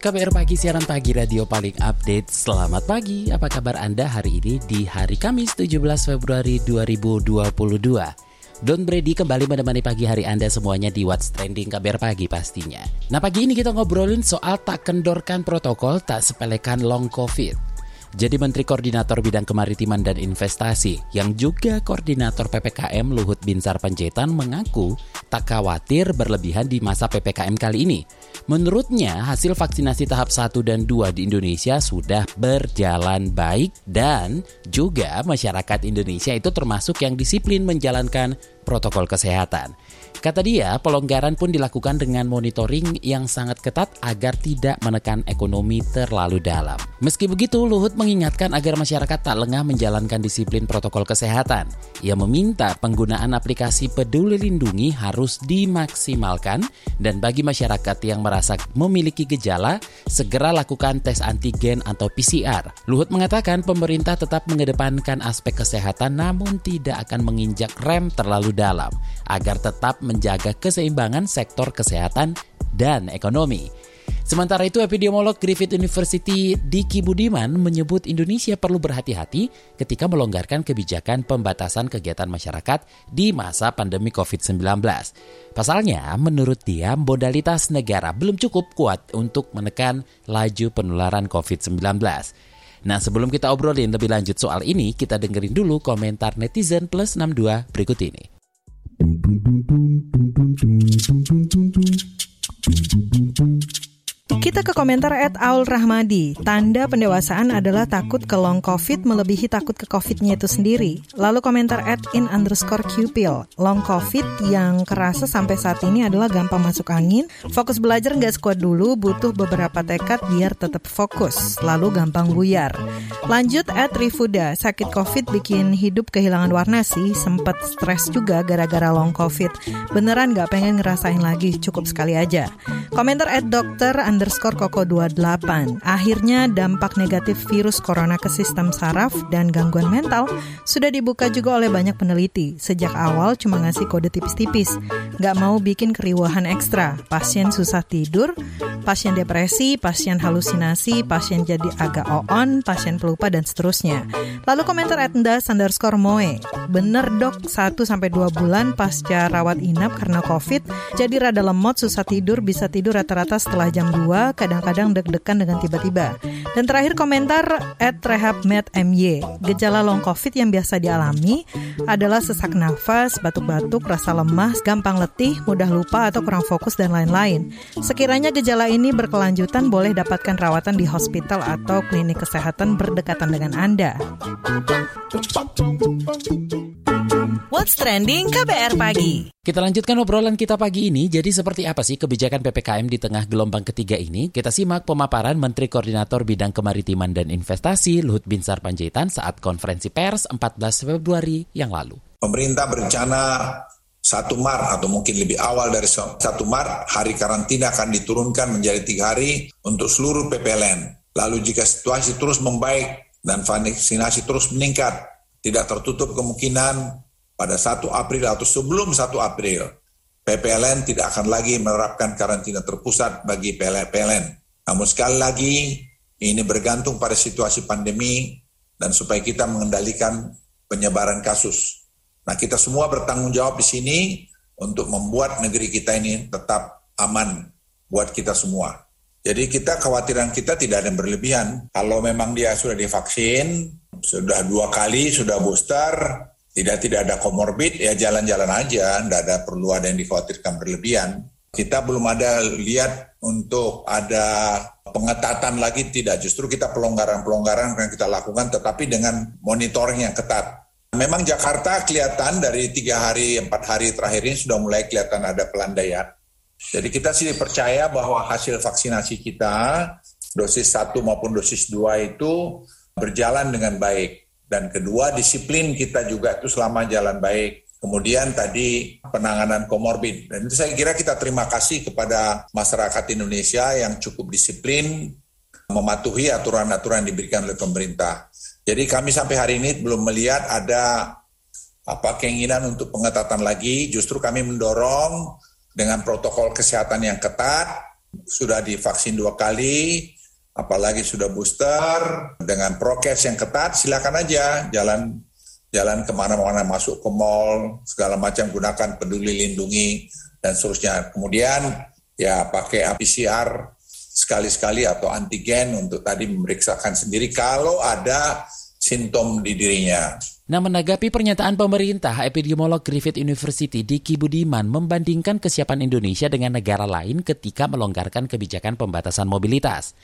KBR Pagi, siaran pagi radio paling update. Selamat pagi, apa kabar Anda hari ini di hari Kamis 17 Februari 2022? Don Brady kembali menemani pagi hari Anda semuanya di What's Trending KBR Pagi pastinya. Nah pagi ini kita ngobrolin soal tak kendorkan protokol, tak sepelekan long COVID. Jadi Menteri Koordinator Bidang Kemaritiman dan Investasi yang juga Koordinator PPKM Luhut Binsar Panjaitan mengaku tak khawatir berlebihan di masa PPKM kali ini. Menurutnya, hasil vaksinasi tahap 1 dan 2 di Indonesia sudah berjalan baik dan juga masyarakat Indonesia itu termasuk yang disiplin menjalankan protokol kesehatan. Kata dia, pelonggaran pun dilakukan dengan monitoring yang sangat ketat agar tidak menekan ekonomi terlalu dalam. Meski begitu, Luhut mengingatkan agar masyarakat tak lengah menjalankan disiplin protokol kesehatan. Ia meminta penggunaan aplikasi Peduli Lindungi harus dimaksimalkan dan bagi masyarakat yang merasa memiliki gejala, segera lakukan tes antigen atau PCR. Luhut mengatakan pemerintah tetap mengedepankan aspek kesehatan namun tidak akan menginjak rem terlalu dalam agar tetap menjaga keseimbangan sektor kesehatan dan ekonomi. Sementara itu, epidemiolog Griffith University Diki Budiman menyebut Indonesia perlu berhati-hati ketika melonggarkan kebijakan pembatasan kegiatan masyarakat di masa pandemi COVID-19. Pasalnya, menurut dia, modalitas negara belum cukup kuat untuk menekan laju penularan COVID-19. Nah, sebelum kita obrolin lebih lanjut soal ini, kita dengerin dulu komentar netizen plus 62 berikut ini. Mm-hmm. Kita ke komentar Ed Aul Rahmadi. Tanda pendewasaan adalah takut ke long covid melebihi takut ke covidnya itu sendiri. Lalu komentar Ed in underscore Qpil. Long covid yang kerasa sampai saat ini adalah gampang masuk angin. Fokus belajar nggak sekuat dulu, butuh beberapa tekad biar tetap fokus. Lalu gampang buyar. Lanjut Ed Rifuda. Sakit covid bikin hidup kehilangan warna sih. Sempet stres juga gara-gara long covid. Beneran nggak pengen ngerasain lagi, cukup sekali aja. Komentar Ed Dokter underscore koko 28. Akhirnya dampak negatif virus corona ke sistem saraf dan gangguan mental sudah dibuka juga oleh banyak peneliti. Sejak awal cuma ngasih kode tipis-tipis. Nggak mau bikin keriuhan ekstra. Pasien susah tidur, pasien depresi, pasien halusinasi, pasien jadi agak on, pasien pelupa dan seterusnya. Lalu komentar Etndas underscore Moe. Bener dok, 1-2 bulan pasca rawat inap karena COVID, jadi rada lemot, susah tidur, bisa tidur rata-rata setelah jam 2 kadang-kadang deg-degan dengan tiba-tiba. Dan terakhir komentar at rehabmedmy. Gejala long covid yang biasa dialami adalah sesak nafas, batuk-batuk, rasa lemah, gampang letih, mudah lupa atau kurang fokus dan lain-lain. Sekiranya gejala ini berkelanjutan boleh dapatkan rawatan di hospital atau klinik kesehatan berdekatan dengan Anda. What's Trending KBR Pagi. Kita lanjutkan obrolan kita pagi ini. Jadi seperti apa sih kebijakan PPKM di tengah gelombang ketiga ini? Kita simak pemaparan Menteri Koordinator Bidang Kemaritiman dan Investasi Luhut Binsar Panjaitan saat konferensi pers 14 Februari yang lalu. Pemerintah berencana 1 Maret atau mungkin lebih awal dari 1 Maret, hari karantina akan diturunkan menjadi tiga hari untuk seluruh PPLN. Lalu jika situasi terus membaik dan vaksinasi terus meningkat, tidak tertutup kemungkinan pada 1 April atau sebelum 1 April, PPLN tidak akan lagi menerapkan karantina terpusat bagi PLN. Namun sekali lagi, ini bergantung pada situasi pandemi dan supaya kita mengendalikan penyebaran kasus. Nah, kita semua bertanggung jawab di sini untuk membuat negeri kita ini tetap aman buat kita semua. Jadi kita khawatiran kita tidak ada yang berlebihan. Kalau memang dia sudah divaksin, sudah dua kali, sudah booster, tidak tidak ada komorbid ya jalan-jalan aja, tidak ada perlu ada yang dikhawatirkan berlebihan. Kita belum ada lihat untuk ada pengetatan lagi tidak, justru kita pelonggaran-pelonggaran yang kita lakukan tetapi dengan monitoring yang ketat. Memang Jakarta kelihatan dari tiga hari, empat hari terakhir ini sudah mulai kelihatan ada pelandaian. Jadi kita sih percaya bahwa hasil vaksinasi kita, dosis 1 maupun dosis 2 itu berjalan dengan baik. Dan kedua, disiplin kita juga itu selama jalan baik. Kemudian tadi penanganan komorbid. Dan itu saya kira kita terima kasih kepada masyarakat Indonesia yang cukup disiplin mematuhi aturan-aturan yang diberikan oleh pemerintah. Jadi kami sampai hari ini belum melihat ada apa keinginan untuk pengetatan lagi. Justru kami mendorong dengan protokol kesehatan yang ketat, sudah divaksin dua kali, apalagi sudah booster dengan prokes yang ketat, silakan aja jalan jalan ke mana-mana masuk ke mall segala macam gunakan peduli lindungi dan seterusnya. Kemudian ya pakai PCR sekali-sekali atau antigen untuk tadi memeriksakan sendiri kalau ada simptom di dirinya. Nah, menanggapi pernyataan pemerintah, epidemiolog Griffith University Diki Budiman membandingkan kesiapan Indonesia dengan negara lain ketika melonggarkan kebijakan pembatasan mobilitas.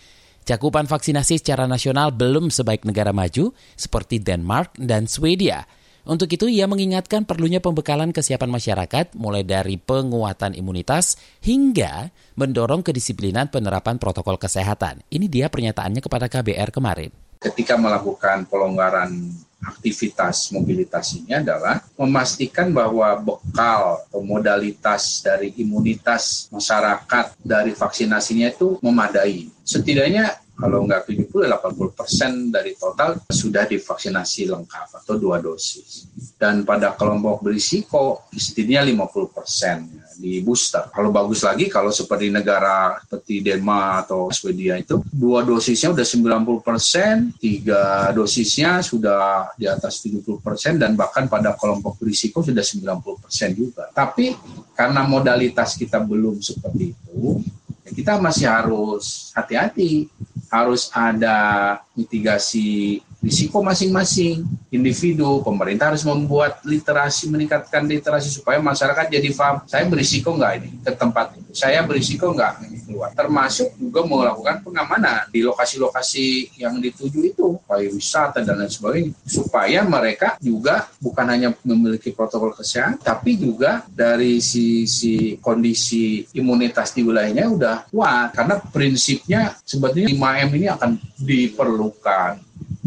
Cakupan vaksinasi secara nasional belum sebaik negara maju seperti Denmark dan Swedia. Untuk itu, ia mengingatkan perlunya pembekalan kesiapan masyarakat mulai dari penguatan imunitas hingga mendorong kedisiplinan penerapan protokol kesehatan. Ini dia pernyataannya kepada KBR kemarin. Ketika melakukan pelonggaran aktivitas mobilitas ini adalah memastikan bahwa bekal atau modalitas dari imunitas masyarakat dari vaksinasinya itu memadai. Setidaknya kalau nggak 70 80 persen dari total sudah divaksinasi lengkap atau dua dosis. Dan pada kelompok berisiko setidaknya 50 persen di booster. Kalau bagus lagi kalau seperti negara seperti Denmark atau Swedia itu dua dosisnya sudah 90 persen, tiga dosisnya sudah di atas 70 persen dan bahkan pada kelompok berisiko sudah 90 persen juga. Tapi karena modalitas kita belum seperti itu, ya kita masih harus hati-hati harus ada mitigasi risiko masing-masing individu. Pemerintah harus membuat literasi, meningkatkan literasi supaya masyarakat jadi paham. Saya berisiko nggak ini ke tempat itu? Saya berisiko nggak ini keluar? Termasuk juga melakukan pengamanan di lokasi-lokasi yang dituju itu, pariwisata dan lain sebagainya, supaya mereka juga bukan hanya memiliki protokol kesehatan, tapi juga dari sisi kondisi imunitas di wilayahnya udah kuat. Karena prinsipnya sebetulnya 5M ini akan diperlukan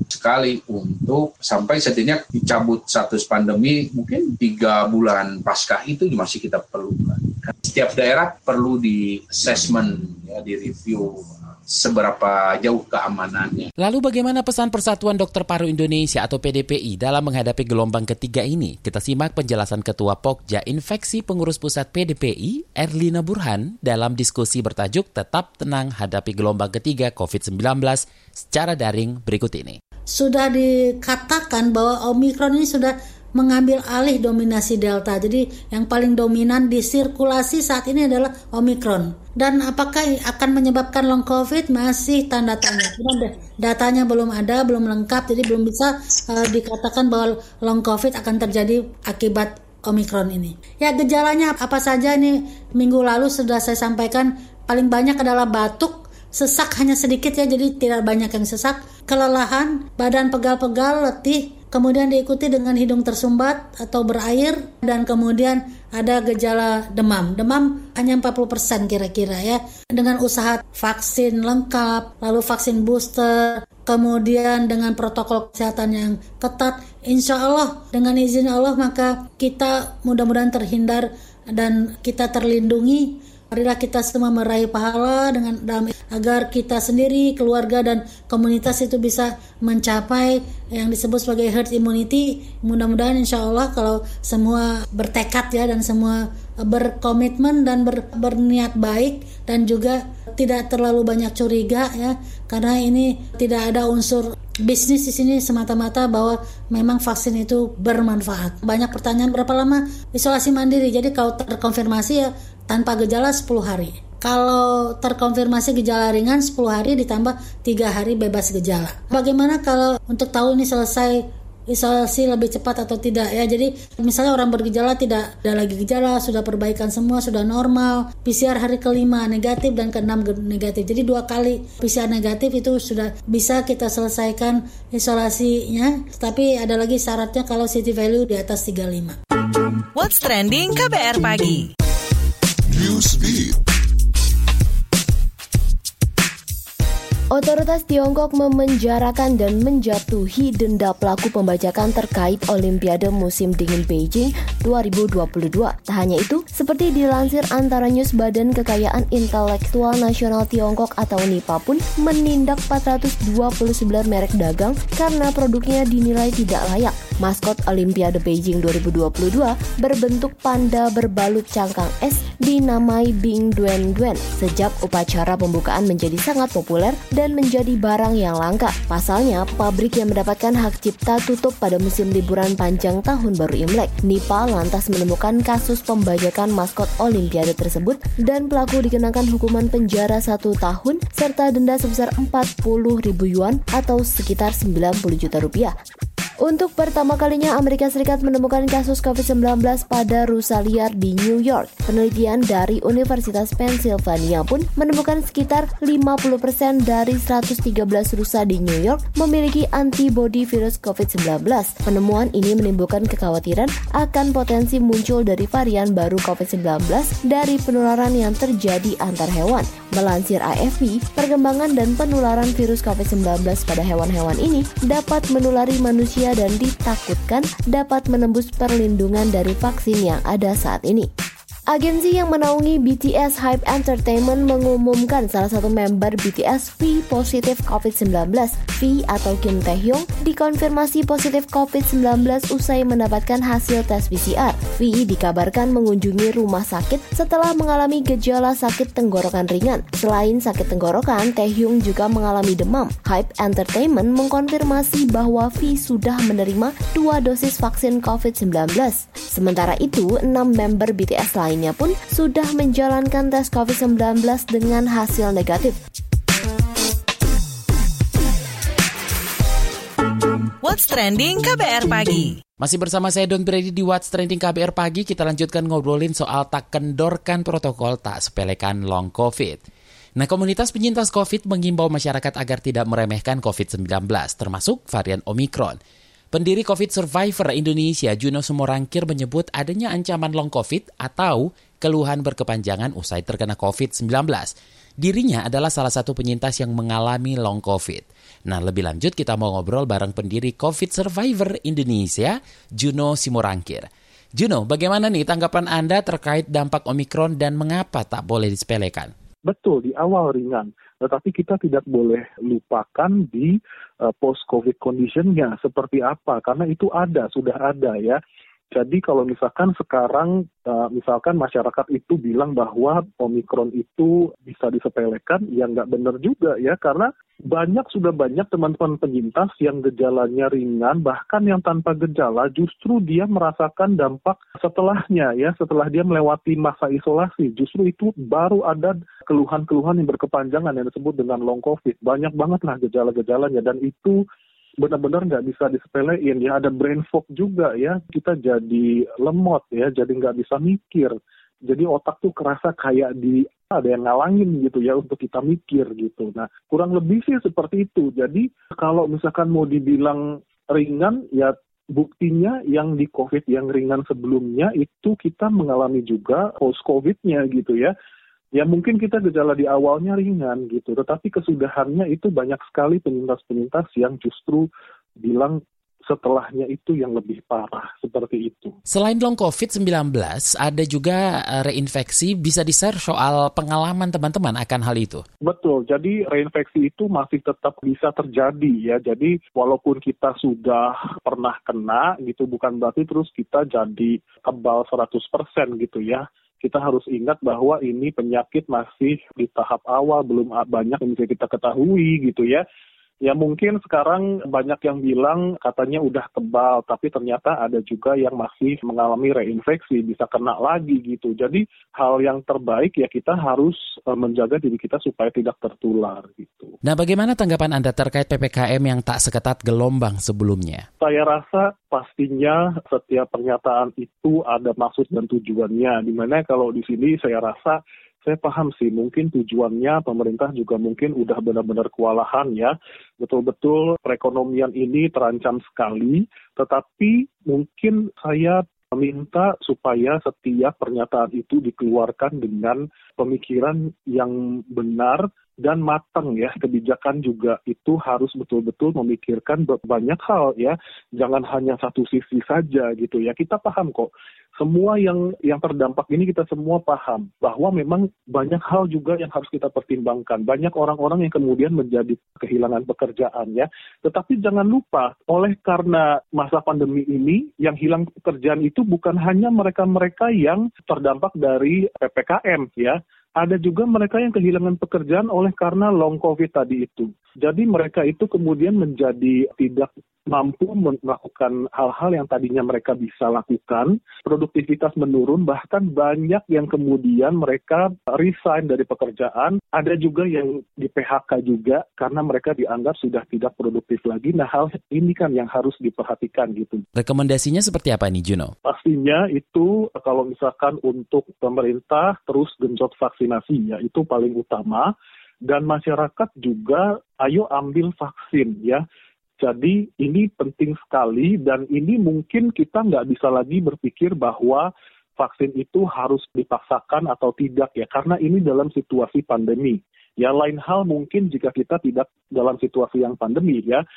sekali untuk sampai setidaknya dicabut status pandemi mungkin tiga bulan pasca itu masih kita perlukan. Setiap daerah perlu di assessment, ya, di review seberapa jauh keamanannya. Lalu bagaimana pesan Persatuan Dokter Paru Indonesia atau PDPI dalam menghadapi gelombang ketiga ini? Kita simak penjelasan Ketua Pokja Infeksi Pengurus Pusat PDPI, Erlina Burhan, dalam diskusi bertajuk Tetap Tenang Hadapi Gelombang Ketiga COVID-19 secara daring berikut ini. Sudah dikatakan bahwa Omikron ini sudah mengambil alih dominasi Delta. Jadi yang paling dominan di sirkulasi saat ini adalah Omikron. Dan apakah akan menyebabkan long COVID masih tanda tanya. Datanya belum ada, belum lengkap, jadi belum bisa uh, dikatakan bahwa long COVID akan terjadi akibat Omikron ini. Ya gejalanya apa saja ini minggu lalu sudah saya sampaikan paling banyak adalah batuk, sesak hanya sedikit ya jadi tidak banyak yang sesak, kelelahan, badan pegal-pegal, letih, kemudian diikuti dengan hidung tersumbat atau berair dan kemudian ada gejala demam. Demam hanya 40% kira-kira ya. Dengan usaha vaksin lengkap, lalu vaksin booster, kemudian dengan protokol kesehatan yang ketat, insya Allah dengan izin Allah maka kita mudah-mudahan terhindar dan kita terlindungi Marilah kita semua meraih pahala dengan dalam agar kita sendiri, keluarga dan komunitas itu bisa mencapai yang disebut sebagai herd immunity. Mudah-mudahan insya Allah kalau semua bertekad ya dan semua berkomitmen dan ber, berniat baik dan juga tidak terlalu banyak curiga ya karena ini tidak ada unsur bisnis di sini semata-mata bahwa memang vaksin itu bermanfaat. Banyak pertanyaan berapa lama isolasi mandiri. Jadi kalau terkonfirmasi ya tanpa gejala 10 hari. Kalau terkonfirmasi gejala ringan 10 hari ditambah 3 hari bebas gejala. Bagaimana kalau untuk tahu ini selesai isolasi lebih cepat atau tidak ya. Jadi misalnya orang bergejala tidak ada lagi gejala, sudah perbaikan semua, sudah normal. PCR hari kelima negatif dan keenam negatif. Jadi dua kali PCR negatif itu sudah bisa kita selesaikan isolasinya. Tapi ada lagi syaratnya kalau city value di atas 35. What's trending KBR pagi? Use me. Otoritas Tiongkok memenjarakan dan menjatuhi denda pelaku pembajakan terkait Olimpiade musim dingin Beijing 2022. Tak hanya itu, seperti dilansir antara news Badan Kekayaan Intelektual Nasional Tiongkok atau NIPA pun menindak 429 merek dagang karena produknya dinilai tidak layak. Maskot Olimpiade Beijing 2022 berbentuk panda berbalut cangkang es dinamai Bing Duen Duen. Sejak upacara pembukaan menjadi sangat populer dan menjadi barang yang langka. Pasalnya, pabrik yang mendapatkan hak cipta tutup pada musim liburan panjang tahun baru Imlek. Nipa lantas menemukan kasus pembajakan maskot Olimpiade tersebut dan pelaku dikenakan hukuman penjara satu tahun serta denda sebesar 40 ribu yuan atau sekitar 90 juta rupiah. Untuk pertama kalinya Amerika Serikat menemukan kasus COVID-19 pada rusa liar di New York. Penelitian dari Universitas Pennsylvania pun menemukan sekitar 50% dari 113 rusa di New York memiliki antibodi virus COVID-19. Penemuan ini menimbulkan kekhawatiran akan potensi muncul dari varian baru COVID-19 dari penularan yang terjadi antar hewan. Melansir AFP, perkembangan dan penularan virus COVID-19 pada hewan-hewan ini dapat menulari manusia dan ditakutkan dapat menembus perlindungan dari vaksin yang ada saat ini. Agensi yang menaungi BTS Hype Entertainment mengumumkan salah satu member BTS V positif COVID-19. V atau Kim Taehyung dikonfirmasi positif COVID-19 usai mendapatkan hasil tes PCR. V dikabarkan mengunjungi rumah sakit setelah mengalami gejala sakit tenggorokan ringan. Selain sakit tenggorokan, Taehyung juga mengalami demam. Hype Entertainment mengkonfirmasi bahwa V sudah menerima dua dosis vaksin COVID-19. Sementara itu, enam member BTS lain lainnya pun sudah menjalankan tes COVID-19 dengan hasil negatif. What's Trending KBR Pagi masih bersama saya Don Brady di What's Trending KBR Pagi, kita lanjutkan ngobrolin soal tak kendorkan protokol tak sepelekan long COVID. Nah, komunitas penyintas COVID mengimbau masyarakat agar tidak meremehkan COVID-19, termasuk varian Omicron. Pendiri COVID Survivor Indonesia, Juno Sumorangkir menyebut adanya ancaman long COVID atau keluhan berkepanjangan usai terkena COVID-19. Dirinya adalah salah satu penyintas yang mengalami long COVID. Nah, lebih lanjut kita mau ngobrol bareng pendiri COVID Survivor Indonesia, Juno Simorangkir. Juno, bagaimana nih tanggapan Anda terkait dampak Omikron dan mengapa tak boleh disepelekan? Betul, di awal ringan. Tetapi kita tidak boleh lupakan di uh, post-COVID conditionnya seperti apa, karena itu ada, sudah ada ya. Jadi kalau misalkan sekarang uh, misalkan masyarakat itu bilang bahwa omikron itu bisa disepelekan, ya nggak benar juga ya karena banyak sudah banyak teman-teman penyintas yang gejalanya ringan bahkan yang tanpa gejala justru dia merasakan dampak setelahnya ya setelah dia melewati masa isolasi. Justru itu baru ada keluhan-keluhan yang berkepanjangan yang disebut dengan long covid. Banyak banget lah gejala-gejalanya dan itu benar-benar nggak bisa disepelein ya. Ada brain fog juga ya. Kita jadi lemot ya. Jadi nggak bisa mikir. Jadi otak tuh kerasa kayak di ada yang ngalangin gitu ya untuk kita mikir gitu. Nah kurang lebih sih seperti itu. Jadi kalau misalkan mau dibilang ringan ya buktinya yang di COVID yang ringan sebelumnya itu kita mengalami juga post COVID-nya gitu ya ya mungkin kita gejala di awalnya ringan gitu, tetapi kesudahannya itu banyak sekali penyintas-penyintas yang justru bilang setelahnya itu yang lebih parah seperti itu. Selain long COVID-19, ada juga eh, reinfeksi. Bisa di-share soal pengalaman teman-teman akan hal itu? Betul, jadi reinfeksi itu masih tetap bisa terjadi ya. Jadi walaupun kita sudah pernah kena gitu, bukan berarti terus kita jadi kebal 100% gitu ya kita harus ingat bahwa ini penyakit masih di tahap awal, belum banyak yang bisa kita ketahui gitu ya. Ya mungkin sekarang banyak yang bilang katanya udah kebal, tapi ternyata ada juga yang masih mengalami reinfeksi, bisa kena lagi gitu. Jadi hal yang terbaik ya kita harus eh, menjaga diri kita supaya tidak tertular gitu. Nah bagaimana tanggapan Anda terkait PPKM yang tak seketat gelombang sebelumnya? Saya rasa pastinya setiap pernyataan itu ada maksud dan tujuannya. Di mana kalau di sini saya rasa saya paham sih mungkin tujuannya pemerintah juga mungkin udah benar-benar kewalahan ya. Betul-betul perekonomian ini terancam sekali, tetapi mungkin saya meminta supaya setiap pernyataan itu dikeluarkan dengan pemikiran yang benar dan matang ya. Kebijakan juga itu harus betul-betul memikirkan banyak hal ya. Jangan hanya satu sisi saja gitu ya. Kita paham kok. Semua yang yang terdampak ini kita semua paham bahwa memang banyak hal juga yang harus kita pertimbangkan. Banyak orang-orang yang kemudian menjadi kehilangan pekerjaan ya. Tetapi jangan lupa oleh karena masa pandemi ini yang hilang pekerjaan itu bukan hanya mereka-mereka yang terdampak dari PPKM ya ada juga mereka yang kehilangan pekerjaan oleh karena long COVID tadi itu. Jadi mereka itu kemudian menjadi tidak mampu melakukan hal-hal yang tadinya mereka bisa lakukan, produktivitas menurun, bahkan banyak yang kemudian mereka resign dari pekerjaan, ada juga yang di PHK juga karena mereka dianggap sudah tidak produktif lagi. Nah hal ini kan yang harus diperhatikan gitu. Rekomendasinya seperti apa nih Juno? Pastinya itu kalau misalkan untuk pemerintah terus genjot vaksinasi ya itu paling utama dan masyarakat juga ayo ambil vaksin ya jadi ini penting sekali dan ini mungkin kita nggak bisa lagi berpikir bahwa vaksin itu harus dipaksakan atau tidak ya karena ini dalam situasi pandemi. Ya lain hal mungkin jika kita tidak dalam situasi yang pandemi ya.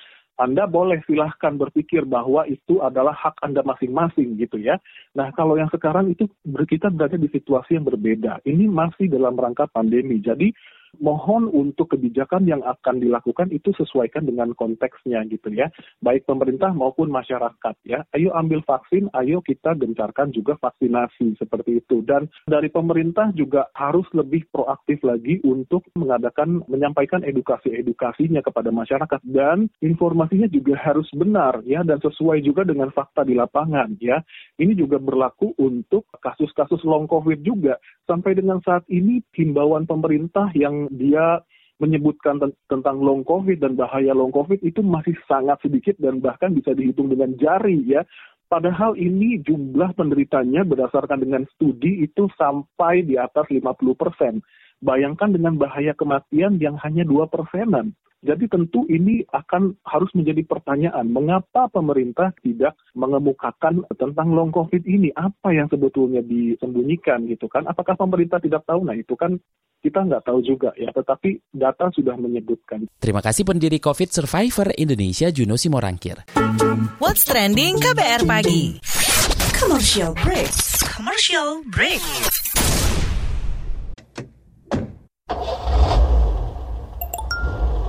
Anda boleh silahkan berpikir bahwa itu adalah hak Anda masing-masing gitu ya. Nah kalau yang sekarang itu kita berada di situasi yang berbeda. Ini masih dalam rangka pandemi. Jadi mohon untuk kebijakan yang akan dilakukan itu sesuaikan dengan konteksnya gitu ya, baik pemerintah maupun masyarakat ya. Ayo ambil vaksin, ayo kita gencarkan juga vaksinasi seperti itu. Dan dari pemerintah juga harus lebih proaktif lagi untuk mengadakan menyampaikan edukasi-edukasinya kepada masyarakat dan informasinya juga harus benar ya dan sesuai juga dengan fakta di lapangan ya. Ini juga berlaku untuk kasus-kasus long covid juga. Sampai dengan saat ini himbauan pemerintah yang dia menyebutkan tentang long covid dan bahaya long covid itu masih sangat sedikit dan bahkan bisa dihitung dengan jari ya. Padahal ini jumlah penderitanya berdasarkan dengan studi itu sampai di atas 50 persen. Bayangkan dengan bahaya kematian yang hanya 2 persenan. Jadi tentu ini akan harus menjadi pertanyaan, mengapa pemerintah tidak mengemukakan tentang long covid ini? Apa yang sebetulnya disembunyikan gitu kan? Apakah pemerintah tidak tahu? Nah itu kan kita nggak tahu juga ya, tetapi data sudah menyebutkan. Terima kasih pendiri COVID Survivor Indonesia Juno Simorangkir. What's trending KBR pagi? Commercial break. Commercial break.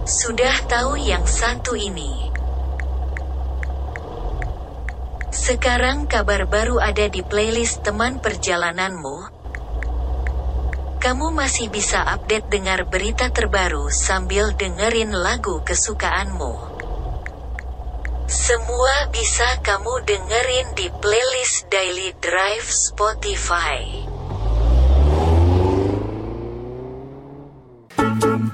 Sudah tahu yang satu ini. Sekarang kabar baru ada di playlist teman perjalananmu. Kamu masih bisa update dengar berita terbaru sambil dengerin lagu kesukaanmu. Semua bisa kamu dengerin di playlist Daily Drive Spotify.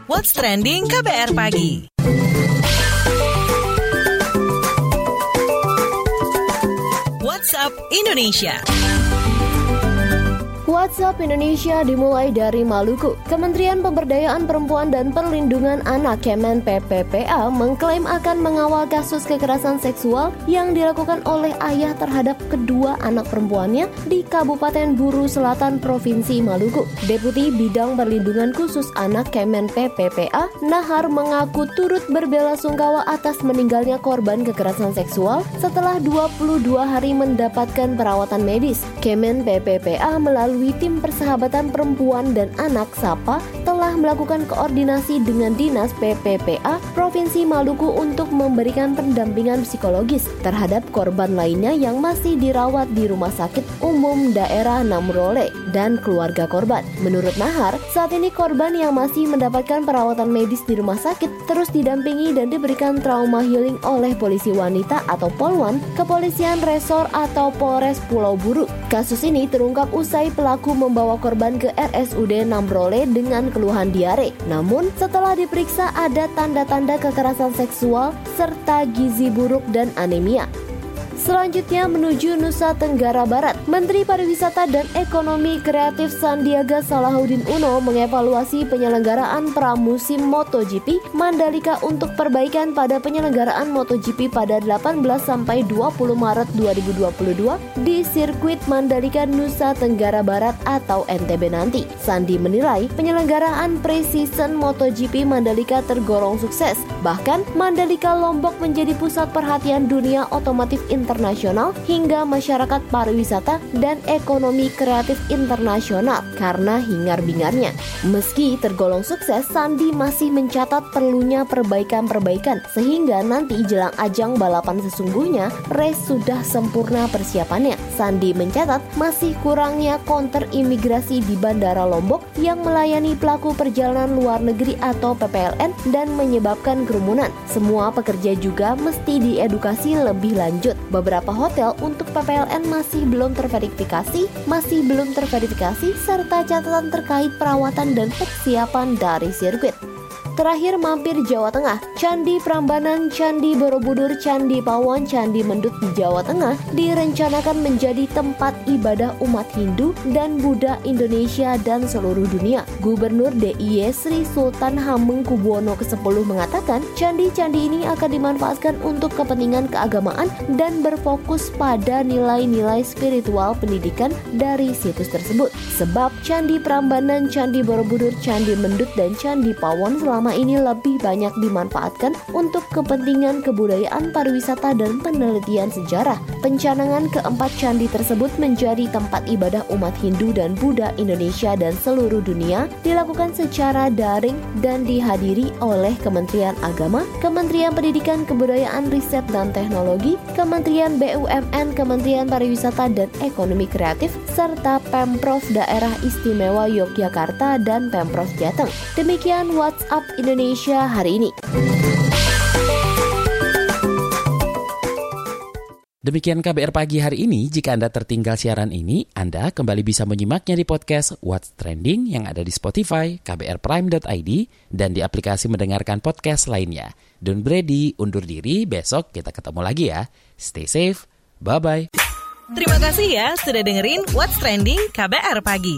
What's Trending KBR Pagi. WhatsApp Indonesia. WhatsApp Indonesia dimulai dari Maluku. Kementerian Pemberdayaan Perempuan dan Perlindungan Anak Kemen PPPA mengklaim akan mengawal kasus kekerasan seksual yang dilakukan oleh ayah terhadap kedua anak perempuannya di Kabupaten Buru Selatan Provinsi Maluku. Deputi Bidang Perlindungan Khusus Anak Kemen PPPA, Nahar mengaku turut berbela sungkawa atas meninggalnya korban kekerasan seksual setelah 22 hari mendapatkan perawatan medis. Kemen PPPA melalui tim persahabatan perempuan dan anak SAPA telah melakukan koordinasi dengan Dinas PPPA Provinsi Maluku untuk memberikan pendampingan psikologis terhadap korban lainnya yang masih dirawat di Rumah Sakit Umum Daerah Namrole dan keluarga korban. Menurut Nahar, saat ini korban yang masih mendapatkan perawatan medis di rumah sakit terus didampingi dan diberikan trauma healing oleh polisi wanita atau Polwan, Kepolisian Resor atau Polres Pulau Buru. Kasus ini terungkap usai pelaku membawa korban ke RSUD Namrole dengan keluhan diare. Namun, setelah diperiksa ada tanda-tanda kekerasan seksual serta gizi buruk dan anemia. Selanjutnya menuju Nusa Tenggara Barat. Menteri Pariwisata dan Ekonomi Kreatif Sandiaga Salahuddin Uno mengevaluasi penyelenggaraan pramusim MotoGP Mandalika untuk perbaikan pada penyelenggaraan MotoGP pada 18 sampai 20 Maret 2022 di sirkuit Mandalika Nusa Tenggara Barat atau NTB nanti. Sandi menilai penyelenggaraan pre-season MotoGP Mandalika tergolong sukses. Bahkan Mandalika Lombok menjadi pusat perhatian dunia otomotif internasional internasional hingga masyarakat pariwisata dan ekonomi kreatif internasional karena hingar-bingarnya. Meski tergolong sukses, Sandi masih mencatat perlunya perbaikan-perbaikan sehingga nanti jelang ajang balapan sesungguhnya race sudah sempurna persiapannya. Sandi mencatat masih kurangnya konter imigrasi di Bandara Lombok yang melayani pelaku perjalanan luar negeri atau PPLN dan menyebabkan kerumunan. Semua pekerja juga mesti diedukasi lebih lanjut. Beberapa hotel untuk PPLN masih belum terverifikasi, masih belum terverifikasi serta catatan terkait perawatan dan persiapan dari sirkuit. Terakhir mampir Jawa Tengah, Candi Prambanan, Candi Borobudur, Candi Pawon, Candi Mendut di Jawa Tengah direncanakan menjadi tempat ibadah umat Hindu dan Buddha Indonesia dan seluruh dunia. Gubernur DIY Sri Sultan Hamengkubuwono ke-10 mengatakan, candi-candi ini akan dimanfaatkan untuk kepentingan keagamaan dan berfokus pada nilai-nilai spiritual pendidikan dari situs tersebut. Sebab Candi Prambanan, Candi Borobudur, Candi Mendut, dan Candi Pawon selama selama ini lebih banyak dimanfaatkan untuk kepentingan kebudayaan pariwisata dan penelitian sejarah. Pencanangan keempat candi tersebut menjadi tempat ibadah umat Hindu dan Buddha Indonesia dan seluruh dunia dilakukan secara daring dan dihadiri oleh Kementerian Agama, Kementerian Pendidikan Kebudayaan Riset dan Teknologi, Kementerian BUMN, Kementerian Pariwisata dan Ekonomi Kreatif, serta Pemprov Daerah Istimewa Yogyakarta dan Pemprov Jateng. Demikian WhatsApp Indonesia hari ini. Demikian KBR pagi hari ini. Jika Anda tertinggal siaran ini, Anda kembali bisa menyimaknya di podcast What's Trending yang ada di Spotify, kbrprime.id, dan di aplikasi mendengarkan podcast lainnya. Don't ready, undur diri, besok kita ketemu lagi ya. Stay safe, bye-bye. Terima kasih ya sudah dengerin What's Trending KBR Pagi.